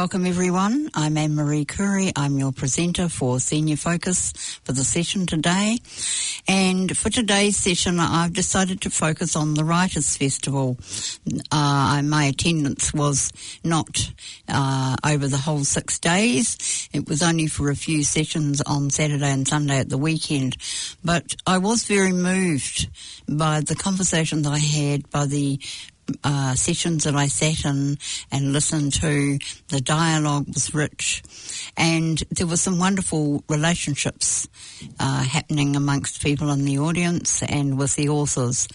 Welcome everyone. I'm Anne Marie Coury. I'm your presenter for Senior Focus for the session today. And for today's session, I've decided to focus on the Writers' Festival. Uh, my attendance was not uh, over the whole six days. It was only for a few sessions on Saturday and Sunday at the weekend. But I was very moved by the conversations I had by the uh, sessions that I sat in and listened to. The dialogue was rich, and there were some wonderful relationships uh, happening amongst people in the audience and with the authors.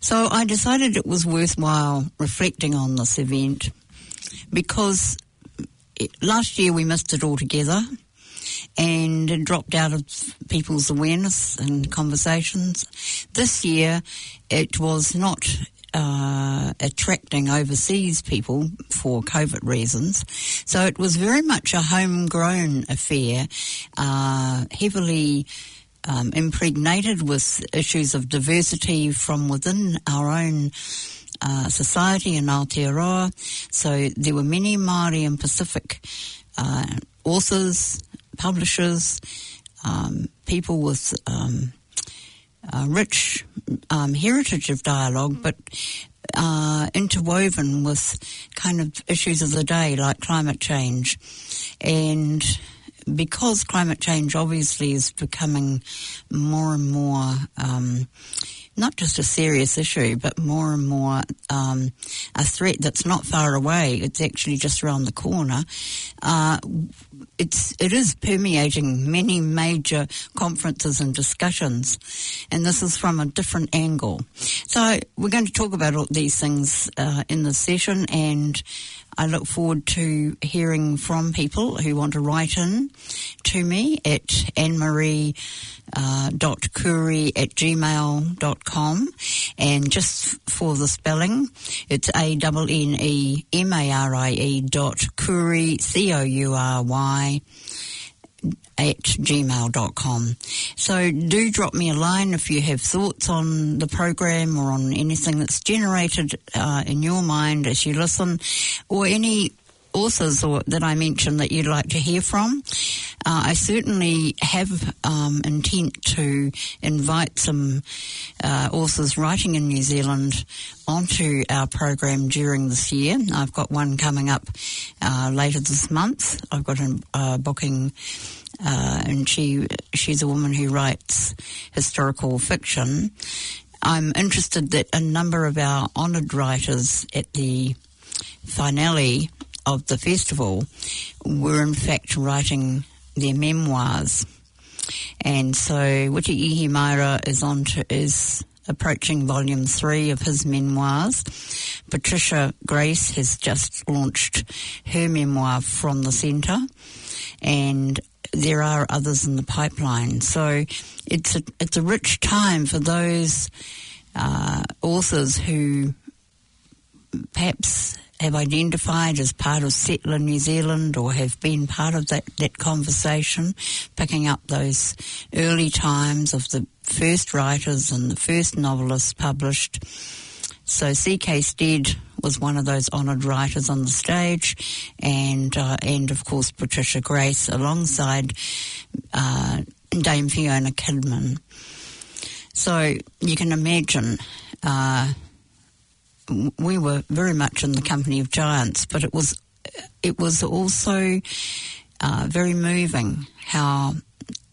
So I decided it was worthwhile reflecting on this event because last year we missed it altogether and it dropped out of people's awareness and conversations. This year it was not uh, attracting overseas people for COVID reasons. So it was very much a homegrown affair, uh, heavily um, impregnated with issues of diversity from within our own uh, society in Aotearoa. So there were many Māori and Pacific uh, authors, publishers, um, people with um, uh, rich um, heritage of dialogue, but uh, interwoven with kind of issues of the day like climate change. And because climate change obviously is becoming more and more um, not just a serious issue, but more and more um, a threat that's not far away. It's actually just around the corner. Uh, it's it is permeating many major conferences and discussions, and this is from a different angle. So we're going to talk about all these things uh, in the session, and I look forward to hearing from people who want to write in to me at Anne Marie uh, at gmail.com and just for the spelling it's a double N E M A R I E dot coury C O U R Y at gmail.com. So do drop me a line if you have thoughts on the program or on anything that's generated uh, in your mind as you listen or any authors or, that I mentioned that you'd like to hear from. Uh, I certainly have um, intent to invite some uh, authors writing in New Zealand onto our program during this year. I've got one coming up uh, later this month. I've got a booking. Uh, and she she's a woman who writes historical fiction. I'm interested that a number of our honoured writers at the finale of the festival were in fact writing their memoirs. And so Witi Ihimaera is on to, is approaching volume three of his memoirs. Patricia Grace has just launched her memoir from the centre and there are others in the pipeline. So it's a, it's a rich time for those uh, authors who perhaps have identified as part of settler New Zealand or have been part of that, that conversation, picking up those early times of the first writers and the first novelists published. So C.K. Stead was one of those honoured writers on the stage, and uh, and of course Patricia Grace alongside uh, Dame Fiona Kidman. So you can imagine uh, we were very much in the company of giants, but it was it was also uh, very moving how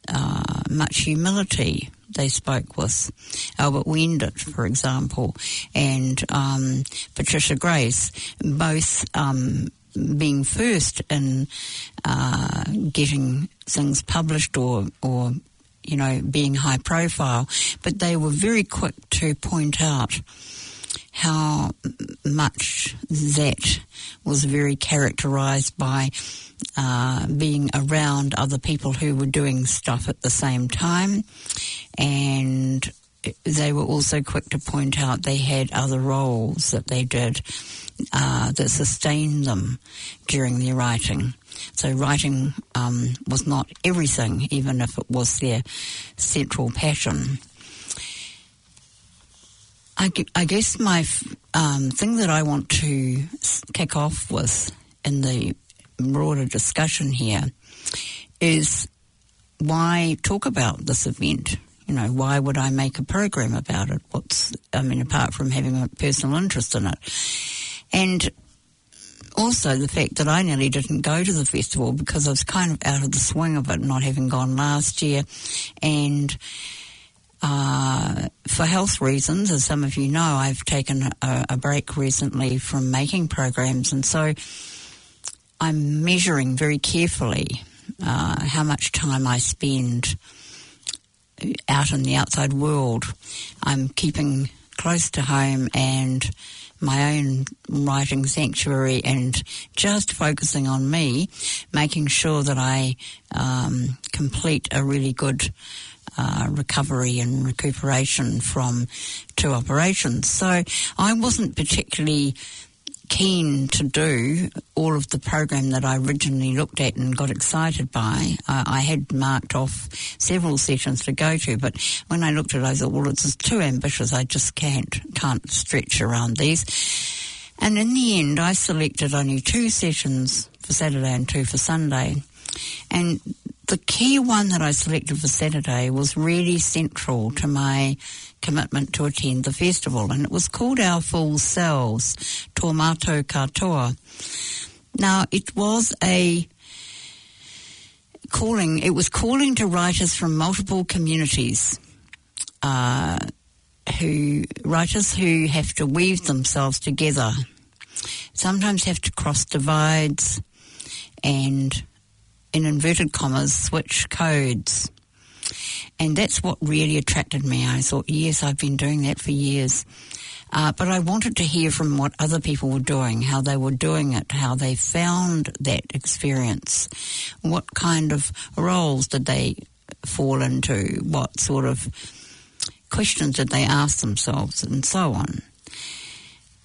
uh, much humility they spoke with. Albert Wendt, for example, and um, Patricia Grace, both um, being first in uh, getting things published or or you know being high profile, but they were very quick to point out how much that was very characterized by uh, being around other people who were doing stuff at the same time. And they were also quick to point out they had other roles that they did uh, that sustained them during their writing. So writing um, was not everything, even if it was their central passion. I, I guess my um, thing that I want to kick off with in the broader discussion here is why talk about this event? You know, why would I make a program about it? What's, I mean, apart from having a personal interest in it. And also the fact that I nearly didn't go to the festival because I was kind of out of the swing of it, not having gone last year. And uh, for health reasons, as some of you know, I've taken a, a break recently from making programs. And so I'm measuring very carefully uh, how much time I spend out in the outside world. I'm keeping close to home and my own writing sanctuary and just focusing on me, making sure that I um, complete a really good uh, recovery and recuperation from two operations. So I wasn't particularly keen to do all of the program that I originally looked at and got excited by. Uh, I had marked off several sessions to go to, but when I looked at it, I thought, well, it's too ambitious. I just can't can't stretch around these. And in the end, I selected only two sessions for Saturday and two for Sunday. And the key one that I selected for Saturday was really central to my commitment to attend the festival, and it was called Our Full Selves, Tomato Katoa. Now, it was a calling, it was calling to writers from multiple communities, uh, who, writers who have to weave themselves together, sometimes have to cross divides and in inverted commas, switch codes. And that's what really attracted me. I thought, yes, I've been doing that for years. Uh, but I wanted to hear from what other people were doing, how they were doing it, how they found that experience, what kind of roles did they fall into, what sort of questions did they ask themselves, and so on.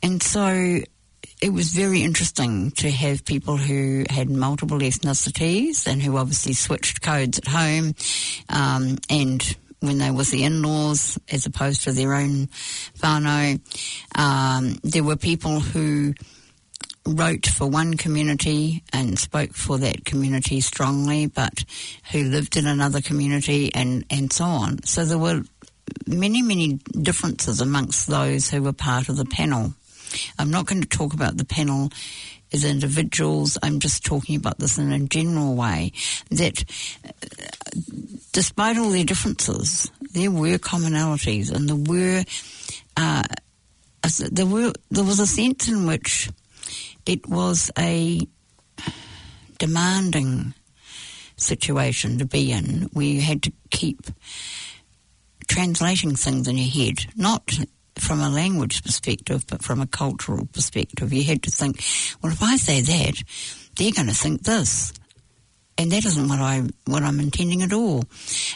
And so it was very interesting to have people who had multiple ethnicities and who obviously switched codes at home um, and when they was the in-laws as opposed to their own whānau. Um, there were people who wrote for one community and spoke for that community strongly, but who lived in another community and, and so on. So there were many, many differences amongst those who were part of the panel. I'm not going to talk about the panel as individuals. I'm just talking about this in a general way that uh, despite all their differences, there were commonalities and there were, uh, there were, there was a sense in which it was a demanding situation to be in where you had to keep translating things in your head, not from a language perspective, but from a cultural perspective. You had to think, well, if I say that, they're going to think this. And that isn't what I what I'm intending at all.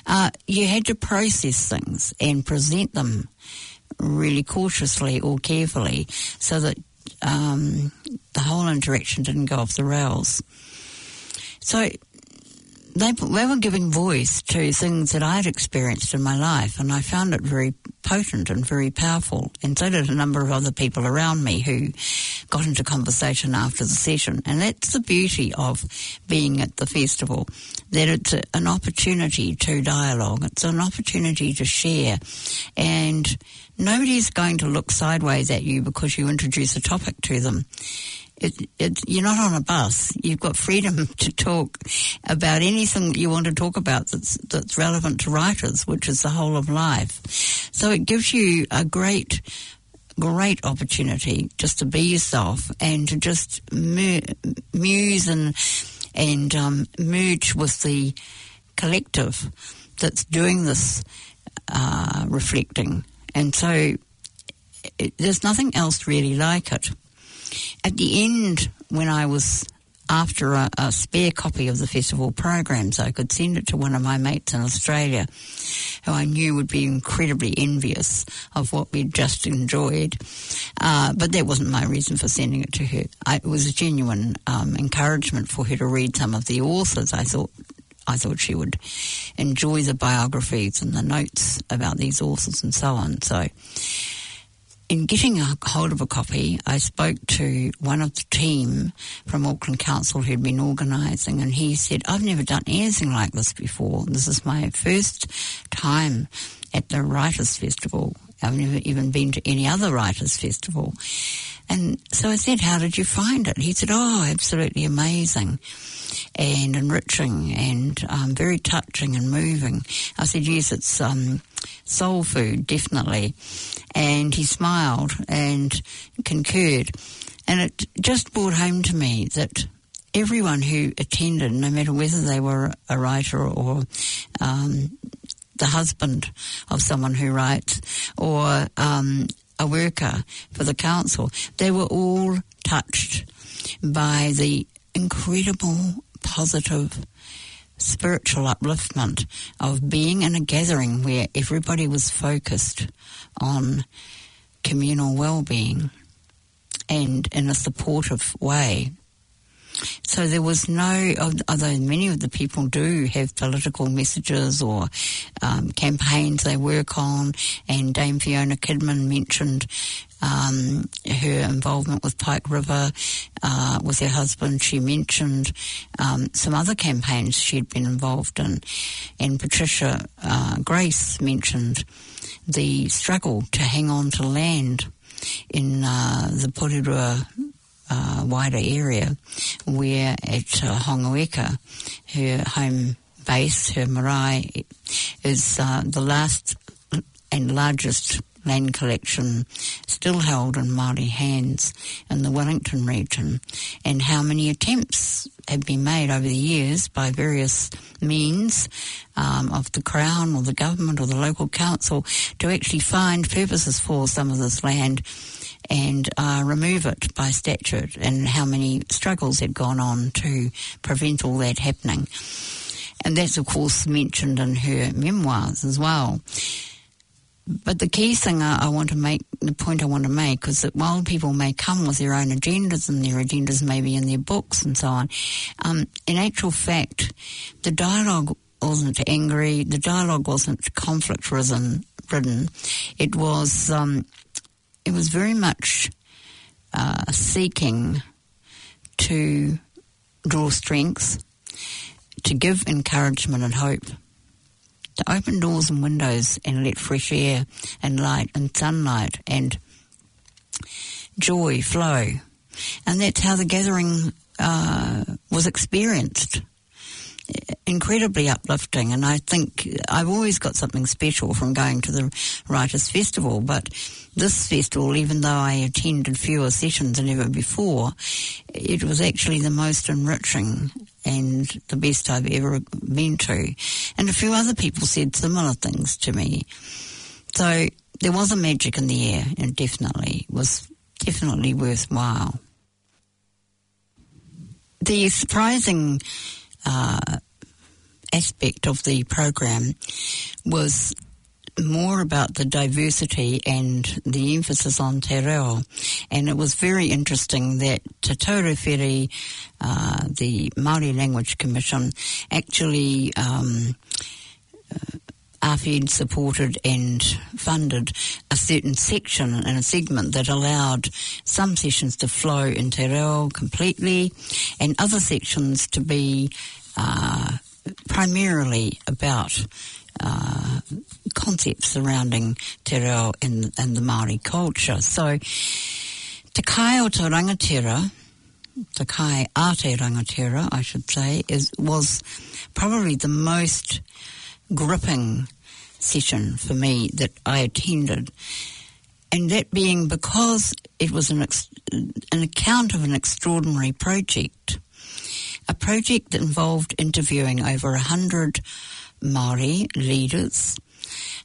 Uh, you had to process things and present them really cautiously or carefully, so that um, the whole interaction didn't go off the rails. So they, they were giving voice to things that I had experienced in my life, and I found it very potent and very powerful. And so did a number of other people around me who got into conversation after the session. And that's the beauty of being at the festival, that it's a, an opportunity to dialogue. It's an opportunity to share. And nobody's going to look sideways at you because you introduce a topic to them it, it, you're not on a bus. You've got freedom to talk about anything that you want to talk about that's, that's relevant to writers, which is the whole of life. So it gives you a great, great opportunity just to be yourself and to just muse and, and um, merge with the collective that's doing this uh, reflecting. And so it, there's nothing else really like it. At the end, when I was after a, a, spare copy of the festival programs, I could send it to one of my mates in Australia, who I knew would be incredibly envious of what we'd just enjoyed. Uh, but that wasn't my reason for sending it to her. I, it was a genuine um, encouragement for her to read some of the authors. I thought. I thought she would enjoy the biographies and the notes about these authors and so on. So, in getting a hold of a copy, I spoke to one of the team from Auckland Council who'd been organising, and he said, I've never done anything like this before. This is my first time at the Writers' Festival. I've never even been to any other Writers' Festival. And so I said, How did you find it? He said, Oh, absolutely amazing and enriching and um, very touching and moving. I said, Yes, it's um, soul food, definitely. And he smiled and concurred. And it just brought home to me that everyone who attended, no matter whether they were a writer or um, the husband of someone who writes or um, a worker for the council, they were all touched by the incredible positive spiritual upliftment of being in a gathering where everybody was focused on communal well-being and in a supportive way. So there was no, although many of the people do have political messages or um, campaigns they work on, and Dame Fiona Kidman mentioned um, her involvement with Pike River uh, with her husband. She mentioned um, some other campaigns she'd been involved in, and Patricia uh, Grace mentioned the struggle to hang on to land in uh, the Porirua uh, wider area where at uh, Hongoeka, her home base, her marae, is uh, the last and largest land collection still held in Māori hands in the Wellington region and how many attempts have been made over the years by various means um, of the Crown or the government or the local council to actually find purposes for some of this land and uh, remove it by statute, and how many struggles had gone on to prevent all that happening. And that's, of course, mentioned in her memoirs as well. But the key thing I, I, want to make, the point I want to make, is that while people may come with their own agendas and their agendas may be in their books and so on, um, in actual fact, the dialogue wasn't angry, the dialogue wasn't conflict ridden. It was um, it was very much uh, seeking to draw strength, to give encouragement and hope, to open doors and windows and let fresh air and light and sunlight and joy flow. And that's how the gathering uh, was experienced incredibly uplifting. And I think I've always got something special from going to the Writers' Festival, but this festival, even though I attended fewer sessions than ever before, it was actually the most enriching and the best I've ever been to. And a few other people said similar things to me. So there was a magic in the air and definitely was definitely worthwhile. The surprising uh, aspect of the program was more about the diversity and the emphasis on te reo. And it was very interesting that Te Taura Whiri, uh, the Māori Language Commission, actually um, uh, ARFED supported and funded a certain section and a segment that allowed some sessions to flow in Te Reo completely and other sections to be uh, primarily about uh, concepts surrounding te reo and the Māori culture. So, Te Kai o Te Rangatira, Te Kai a Te Rangatira, I should say, is, was probably the most gripping session for me that I attended. And that being because it was an, ex- an account of an extraordinary project a project that involved interviewing over a hundred Maori leaders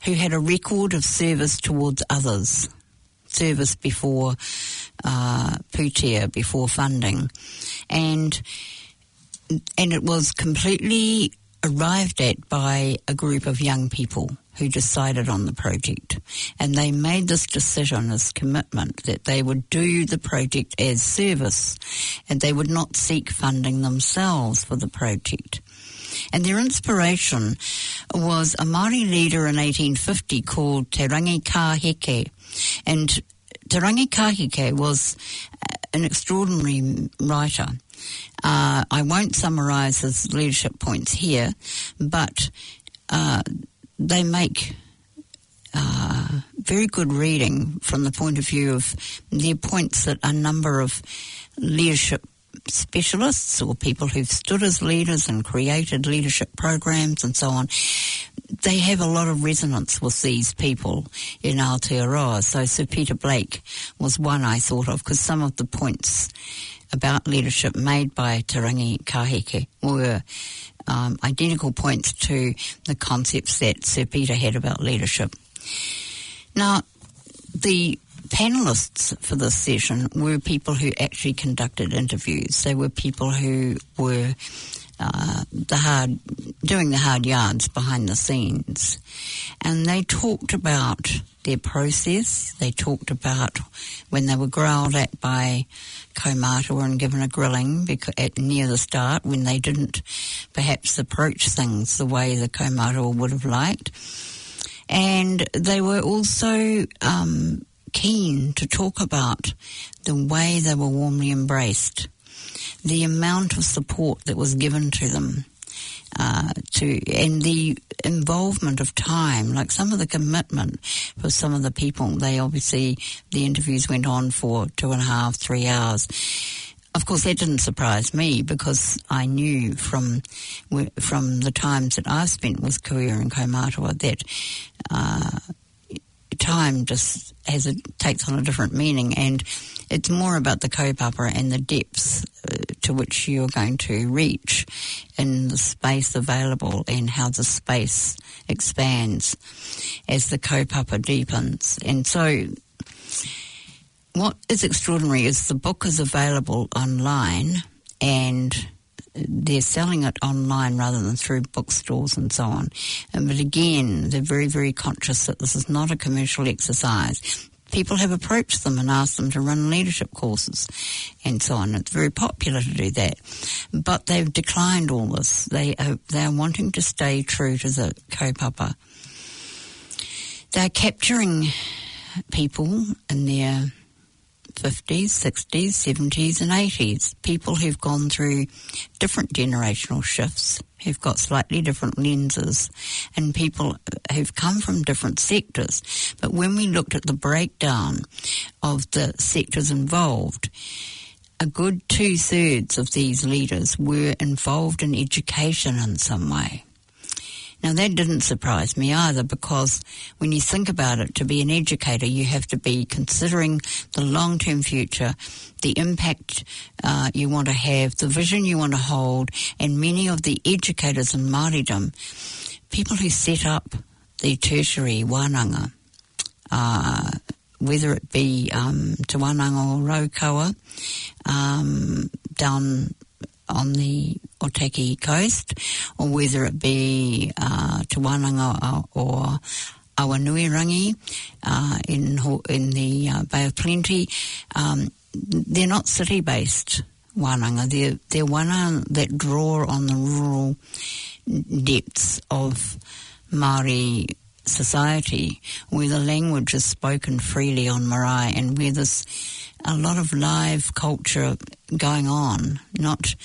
who had a record of service towards others, service before uh, Pūtea, before funding, and and it was completely arrived at by a group of young people who decided on the project. And they made this decision as commitment that they would do the project as service and they would not seek funding themselves for the project. And their inspiration was a Māori leader in 1850 called Te Rangi And Te Rangikāheke was uh, an extraordinary writer. Uh, I won't summarise his leadership points here, but uh, they make uh, very good reading from the point of view of the points that a number of leadership specialists or people who've stood as leaders and created leadership programs and so on, they have a lot of resonance with these people in Aotearoa. So Sir Peter Blake was one I thought of because some of the points about leadership made by Te Rangikāheke were um, identical points to the concepts that Sir Peter had about leadership. Now, the panelists for this session were people who actually conducted interviews. They were people who were uh, the hard, doing the hard yards behind the scenes. And they talked about their process. They talked about when they were growled at by Kaumātua and given a grilling because at, near the start when they didn't perhaps approach things the way the Kaumātua would have liked. And they were also um, keen to talk about the way they were warmly embraced, the amount of support that was given to them, uh, to and the involvement of time, like some of the commitment for some of the people. They obviously the interviews went on for two and a half, three hours. Of course, that didn't surprise me because I knew from from the times that I spent with Kuia and Kaumātua that uh, time just has a, takes on a different meaning, and it's more about the kaupapa and the depths uh, to which you're going to reach in the space available and how the space expands as the kaupapa deepens. And so, what is extraordinary is the book is available online and they're selling it online rather than through bookstores and so on. Uh, but again, they're very, very conscious that this is not a commercial exercise. People have approached them and asked them to run leadership courses and so on. It's very popular to do that. But they've declined all this. They are, they are wanting to stay true to the kaupapa. They're capturing people in their 50s, 60s, 70s, and 80s. People who've gone through different generational shifts, who've got slightly different lenses, and people who've come from different sectors. But when we looked at the breakdown of the sectors involved, a good two thirds of these leaders were involved in education in some way. Now that didn't surprise me either because when you think about it, to be an educator, you have to be considering the long-term future, the impact uh, you want to have, the vision you want to hold, and many of the educators in Māoridom, people who set up the tertiary wānanga, uh, whether it be um, Te Wānanga o Raukawa, um, down on the Otaki coast, or whether it be uh, or Awanuiārangi uh, in in the uh, Bay of Plenty, um, they're not city-based wānanga. They're, they're wānanga that draw on the rural depths of Māori society, where the language is spoken freely on marae and where there's a lot of live culture going on, not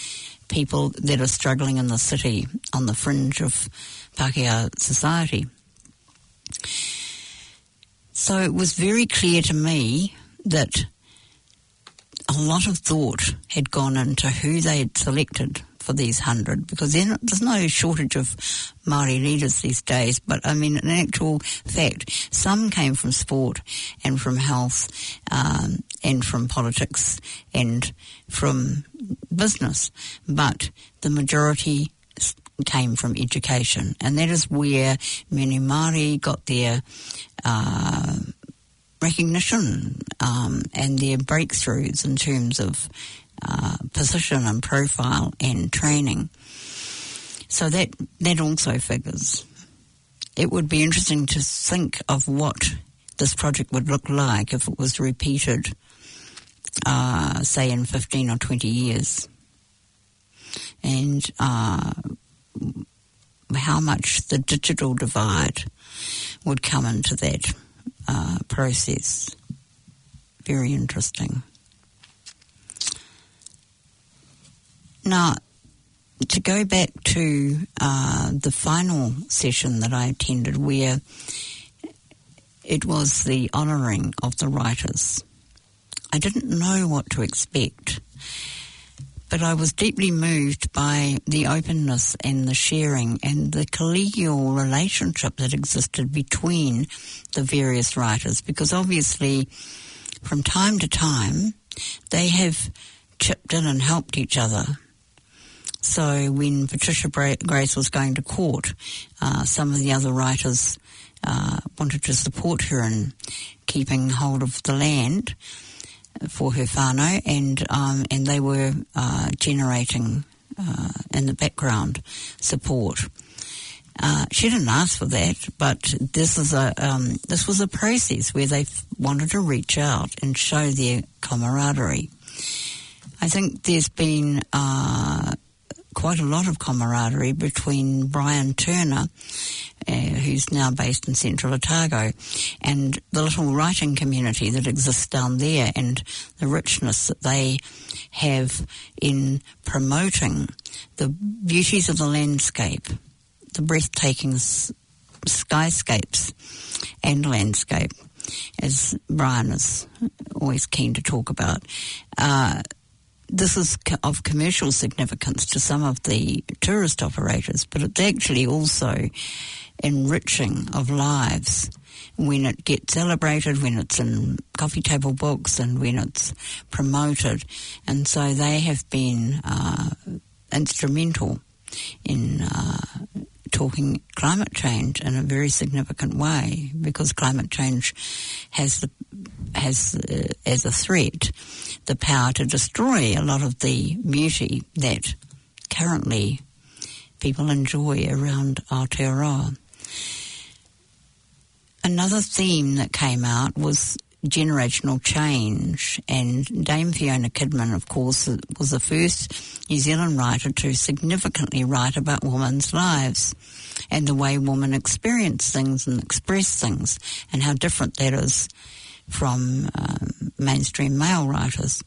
people that are struggling in the city on the fringe of Pākehā society. So it was very clear to me that a lot of thought had gone into who they had selected for these hundred because there's no shortage of Maori leaders these days. But I mean, in actual fact, some came from sport and from health um, and from politics and from business, but the majority came from education, and that is where many Maori got their uh, recognition um, and their breakthroughs in terms of uh, position and profile and training. So that that also figures. It would be interesting to think of what this project would look like if it was repeated, uh, say, in 15 or 20 years. And uh, how much the digital divide would come into that uh, process. very interesting. Now, to go back to uh, the final session that I attended, where it was the honouring of the writers, I didn't know what to expect, but I was deeply moved by the openness and the sharing and the collegial relationship that existed between the various writers, because obviously, from time to time, they have chipped in and helped each other so when Patricia Grace was going to court, uh, some of the other writers uh, wanted to support her in keeping hold of the land for her whānau, and um, and they were uh, generating uh, in the background support. Uh, she didn't ask for that, but this is a um, this was a process where they wanted to reach out and show their camaraderie. I think there's been uh, quite a lot of camaraderie between Brian Turner, uh, who's now based in Central Otago, and the little writing community that exists down there and the richness that they have in promoting the beauties of the landscape, the breathtaking skyscapes and landscape, as Brian is always keen to talk about. Uh, this is of commercial significance to some of the tourist operators, but it's actually also enriching of lives when it gets celebrated, when it's in coffee table books, and when it's promoted. And so they have been uh, instrumental in uh, talking climate change in a very significant way because climate change has the has uh, as a threat the power to destroy a lot of the beauty that currently people enjoy around Aotearoa. Another theme that came out was generational change. And Dame Fiona Kidman, of course, was the first New Zealand writer to significantly write about women's lives and the way women experience things and express things and how different that is from um, mainstream male writers.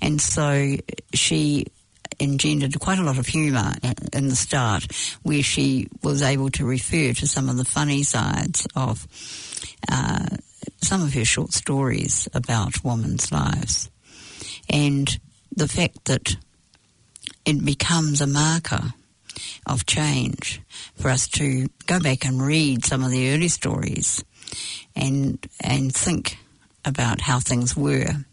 And so she engendered quite a lot of humour in the start, where she was able to refer to some of the funny sides of uh, some of her short stories about women's lives. And the fact that it becomes a marker of change for us to go back and read some of the early stories and and think about how things were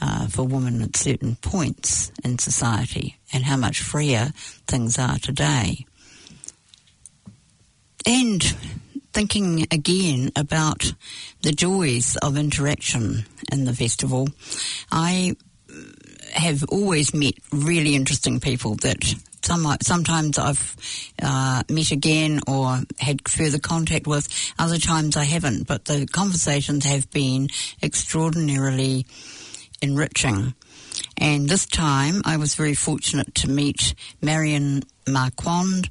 uh, for women at certain points in society and how much freer things are today. And thinking again about the joys of interaction in the festival, I have always met really interesting people that some, sometimes I've uh, met again or had further contact with. Other times I haven't, but the conversations have been extraordinarily enriching. And this time I was very fortunate to meet Marion Marquand,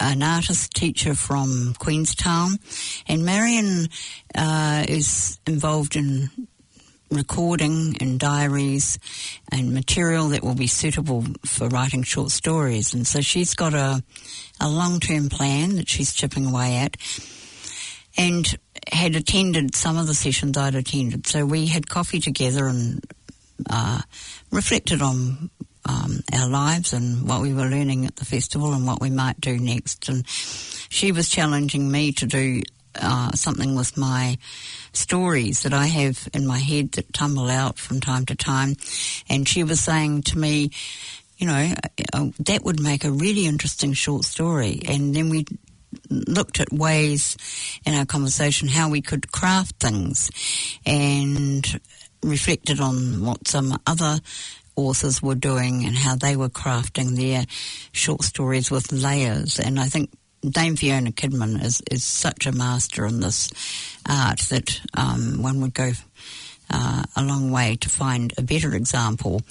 an artist teacher from Queenstown. And Marion uh, is involved in recording and diaries and material that will be suitable for writing short stories. And so she's got a, a long-term plan that she's chipping away at and had attended some of the sessions I'd attended. So we had coffee together and uh, reflected on um, our lives and what we were learning at the festival and what we might do next. And she was challenging me to do uh, something with my stories that I have in my head that tumble out from time to time. And she was saying to me, you know, uh, that would make a really interesting short story. And then we looked at ways in our conversation how we could craft things and reflected on what some other authors were doing and how they were crafting their short stories with layers. And I think Dame Fiona Kidman is, is such a master in this art that um, one would go uh, a long way to find a better example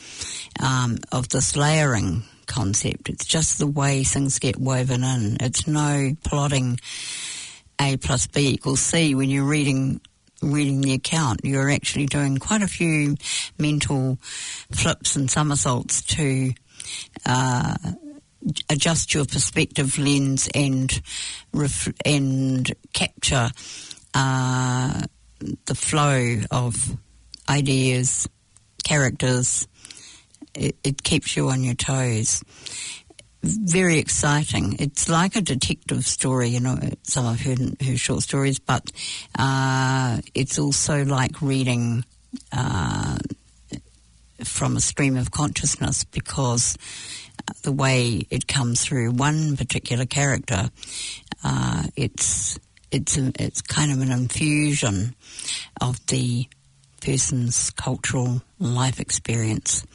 um, of this layering concept. It's just the way things get woven in. It's no plotting A plus B equals C when you're reading reading the account. You're actually doing quite a few mental flips and somersaults to uh, adjust your perspective lens and ref- and capture uh, the flow of ideas, characters. It, it keeps you on your toes very exciting. It's like a detective story, you know, some I've heard, short stories, but uh, it's also like reading uh, from a stream of consciousness because the way it comes through one particular character, uh, it's it's a, it's kind of an infusion of the person's cultural life experience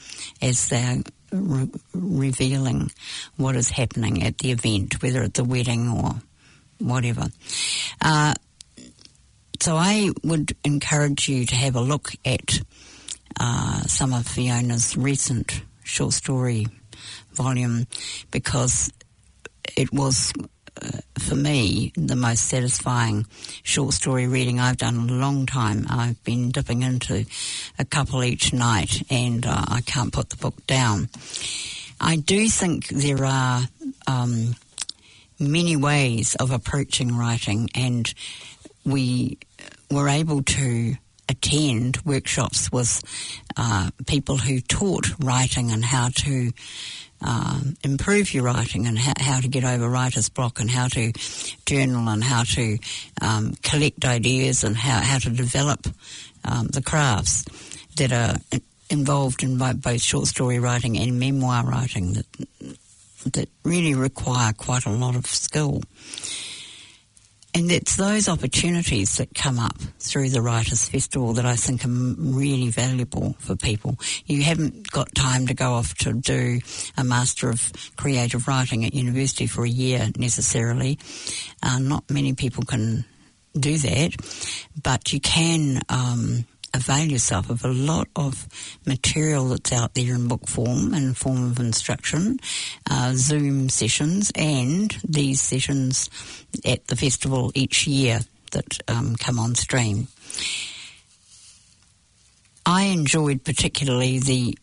as they're re- revealing what is happening at the event, whether it's a wedding or whatever. Uh, so I would encourage you to have a look at uh, some of Fiona's recent short story volume because it was uh, for me the most satisfying short story reading I've done in a long time. I've been dipping into a couple each night and uh, I can't put the book down. I do think there are um, many ways of approaching writing and we were able to attend workshops with uh, people who taught writing and how to um, improve your writing and ha- how to get over writer's block and how to journal and how to um, collect ideas and how, how to develop um, the crafts that are involved in both short story writing and memoir writing that that really require quite a lot of skill. And it's those opportunities that come up through the Writers' Festival that I think are really valuable for people. You haven't got time to go off to do a Master of Creative Writing at university for a year necessarily. Uh, not many people can do that, but you can um, avail yourself of a lot of material that's out there in book form and form of instruction, uh, Zoom sessions, and these sessions at the festival each year that um, come on stream. I enjoyed particularly the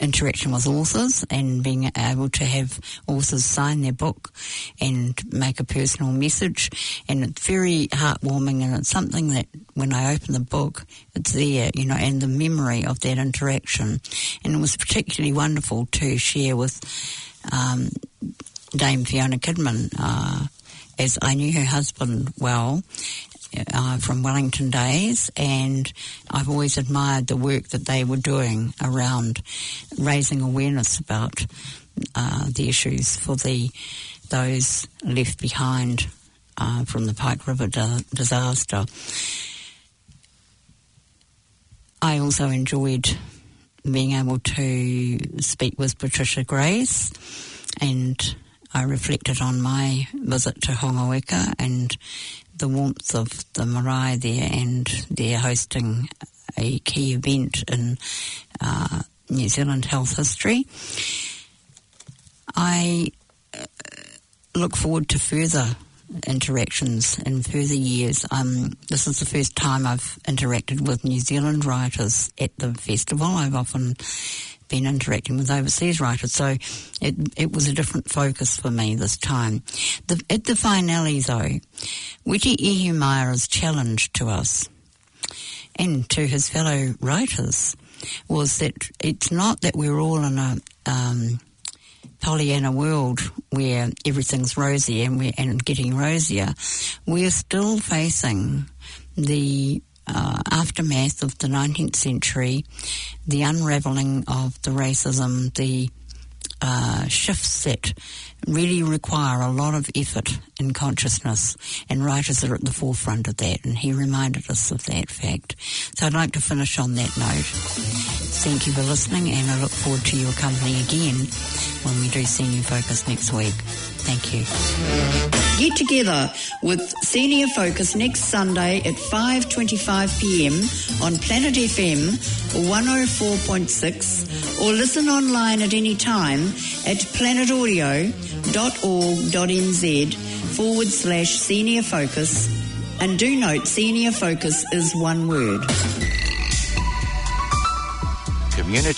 interaction with authors and being able to have authors sign their book and make a personal message. And it's very heartwarming and it's something that when I open the book, it's there, you know, and the memory of that interaction. And it was particularly wonderful to share with um, Dame Fiona Kidman. Uh, as I knew her husband well, uh, from Wellington days, and I've always admired the work that they were doing around raising awareness about uh, the issues for the those left behind uh, from the Pike River di- disaster. I also enjoyed being able to speak with Patricia Grace and I reflected on my visit to Hongoeka and the warmth of the marae there and they're hosting a key event in uh, New Zealand health history. I uh, look forward to further interactions in further years. Um, this is the first time I've interacted with New Zealand writers at the festival. I've often been interacting with overseas writers, so it, it was a different focus for me this time. The, at the finale, though, Witi Ihimaera's challenge to us and to his fellow writers was that it's not that we're all in a um, Pollyanna world where everything's rosy and we're and getting rosier. We're still facing the uh, aftermath of the 19th century, the unravelling of the racism, the uh, shifts that really require a lot of effort and consciousness, and writers are at the forefront of that, and he reminded us of that fact. So I'd like to finish on that note. Thank you for listening, and I look forward to your company again when we do Senior Focus next week. Thank you. Get together with Senior Focus next Sunday at 5:25 p.m. on Planet FM 104.6 or listen online at any time at planetaudio.org.nz forward slash senior focus And do note, senior focus is one word. Community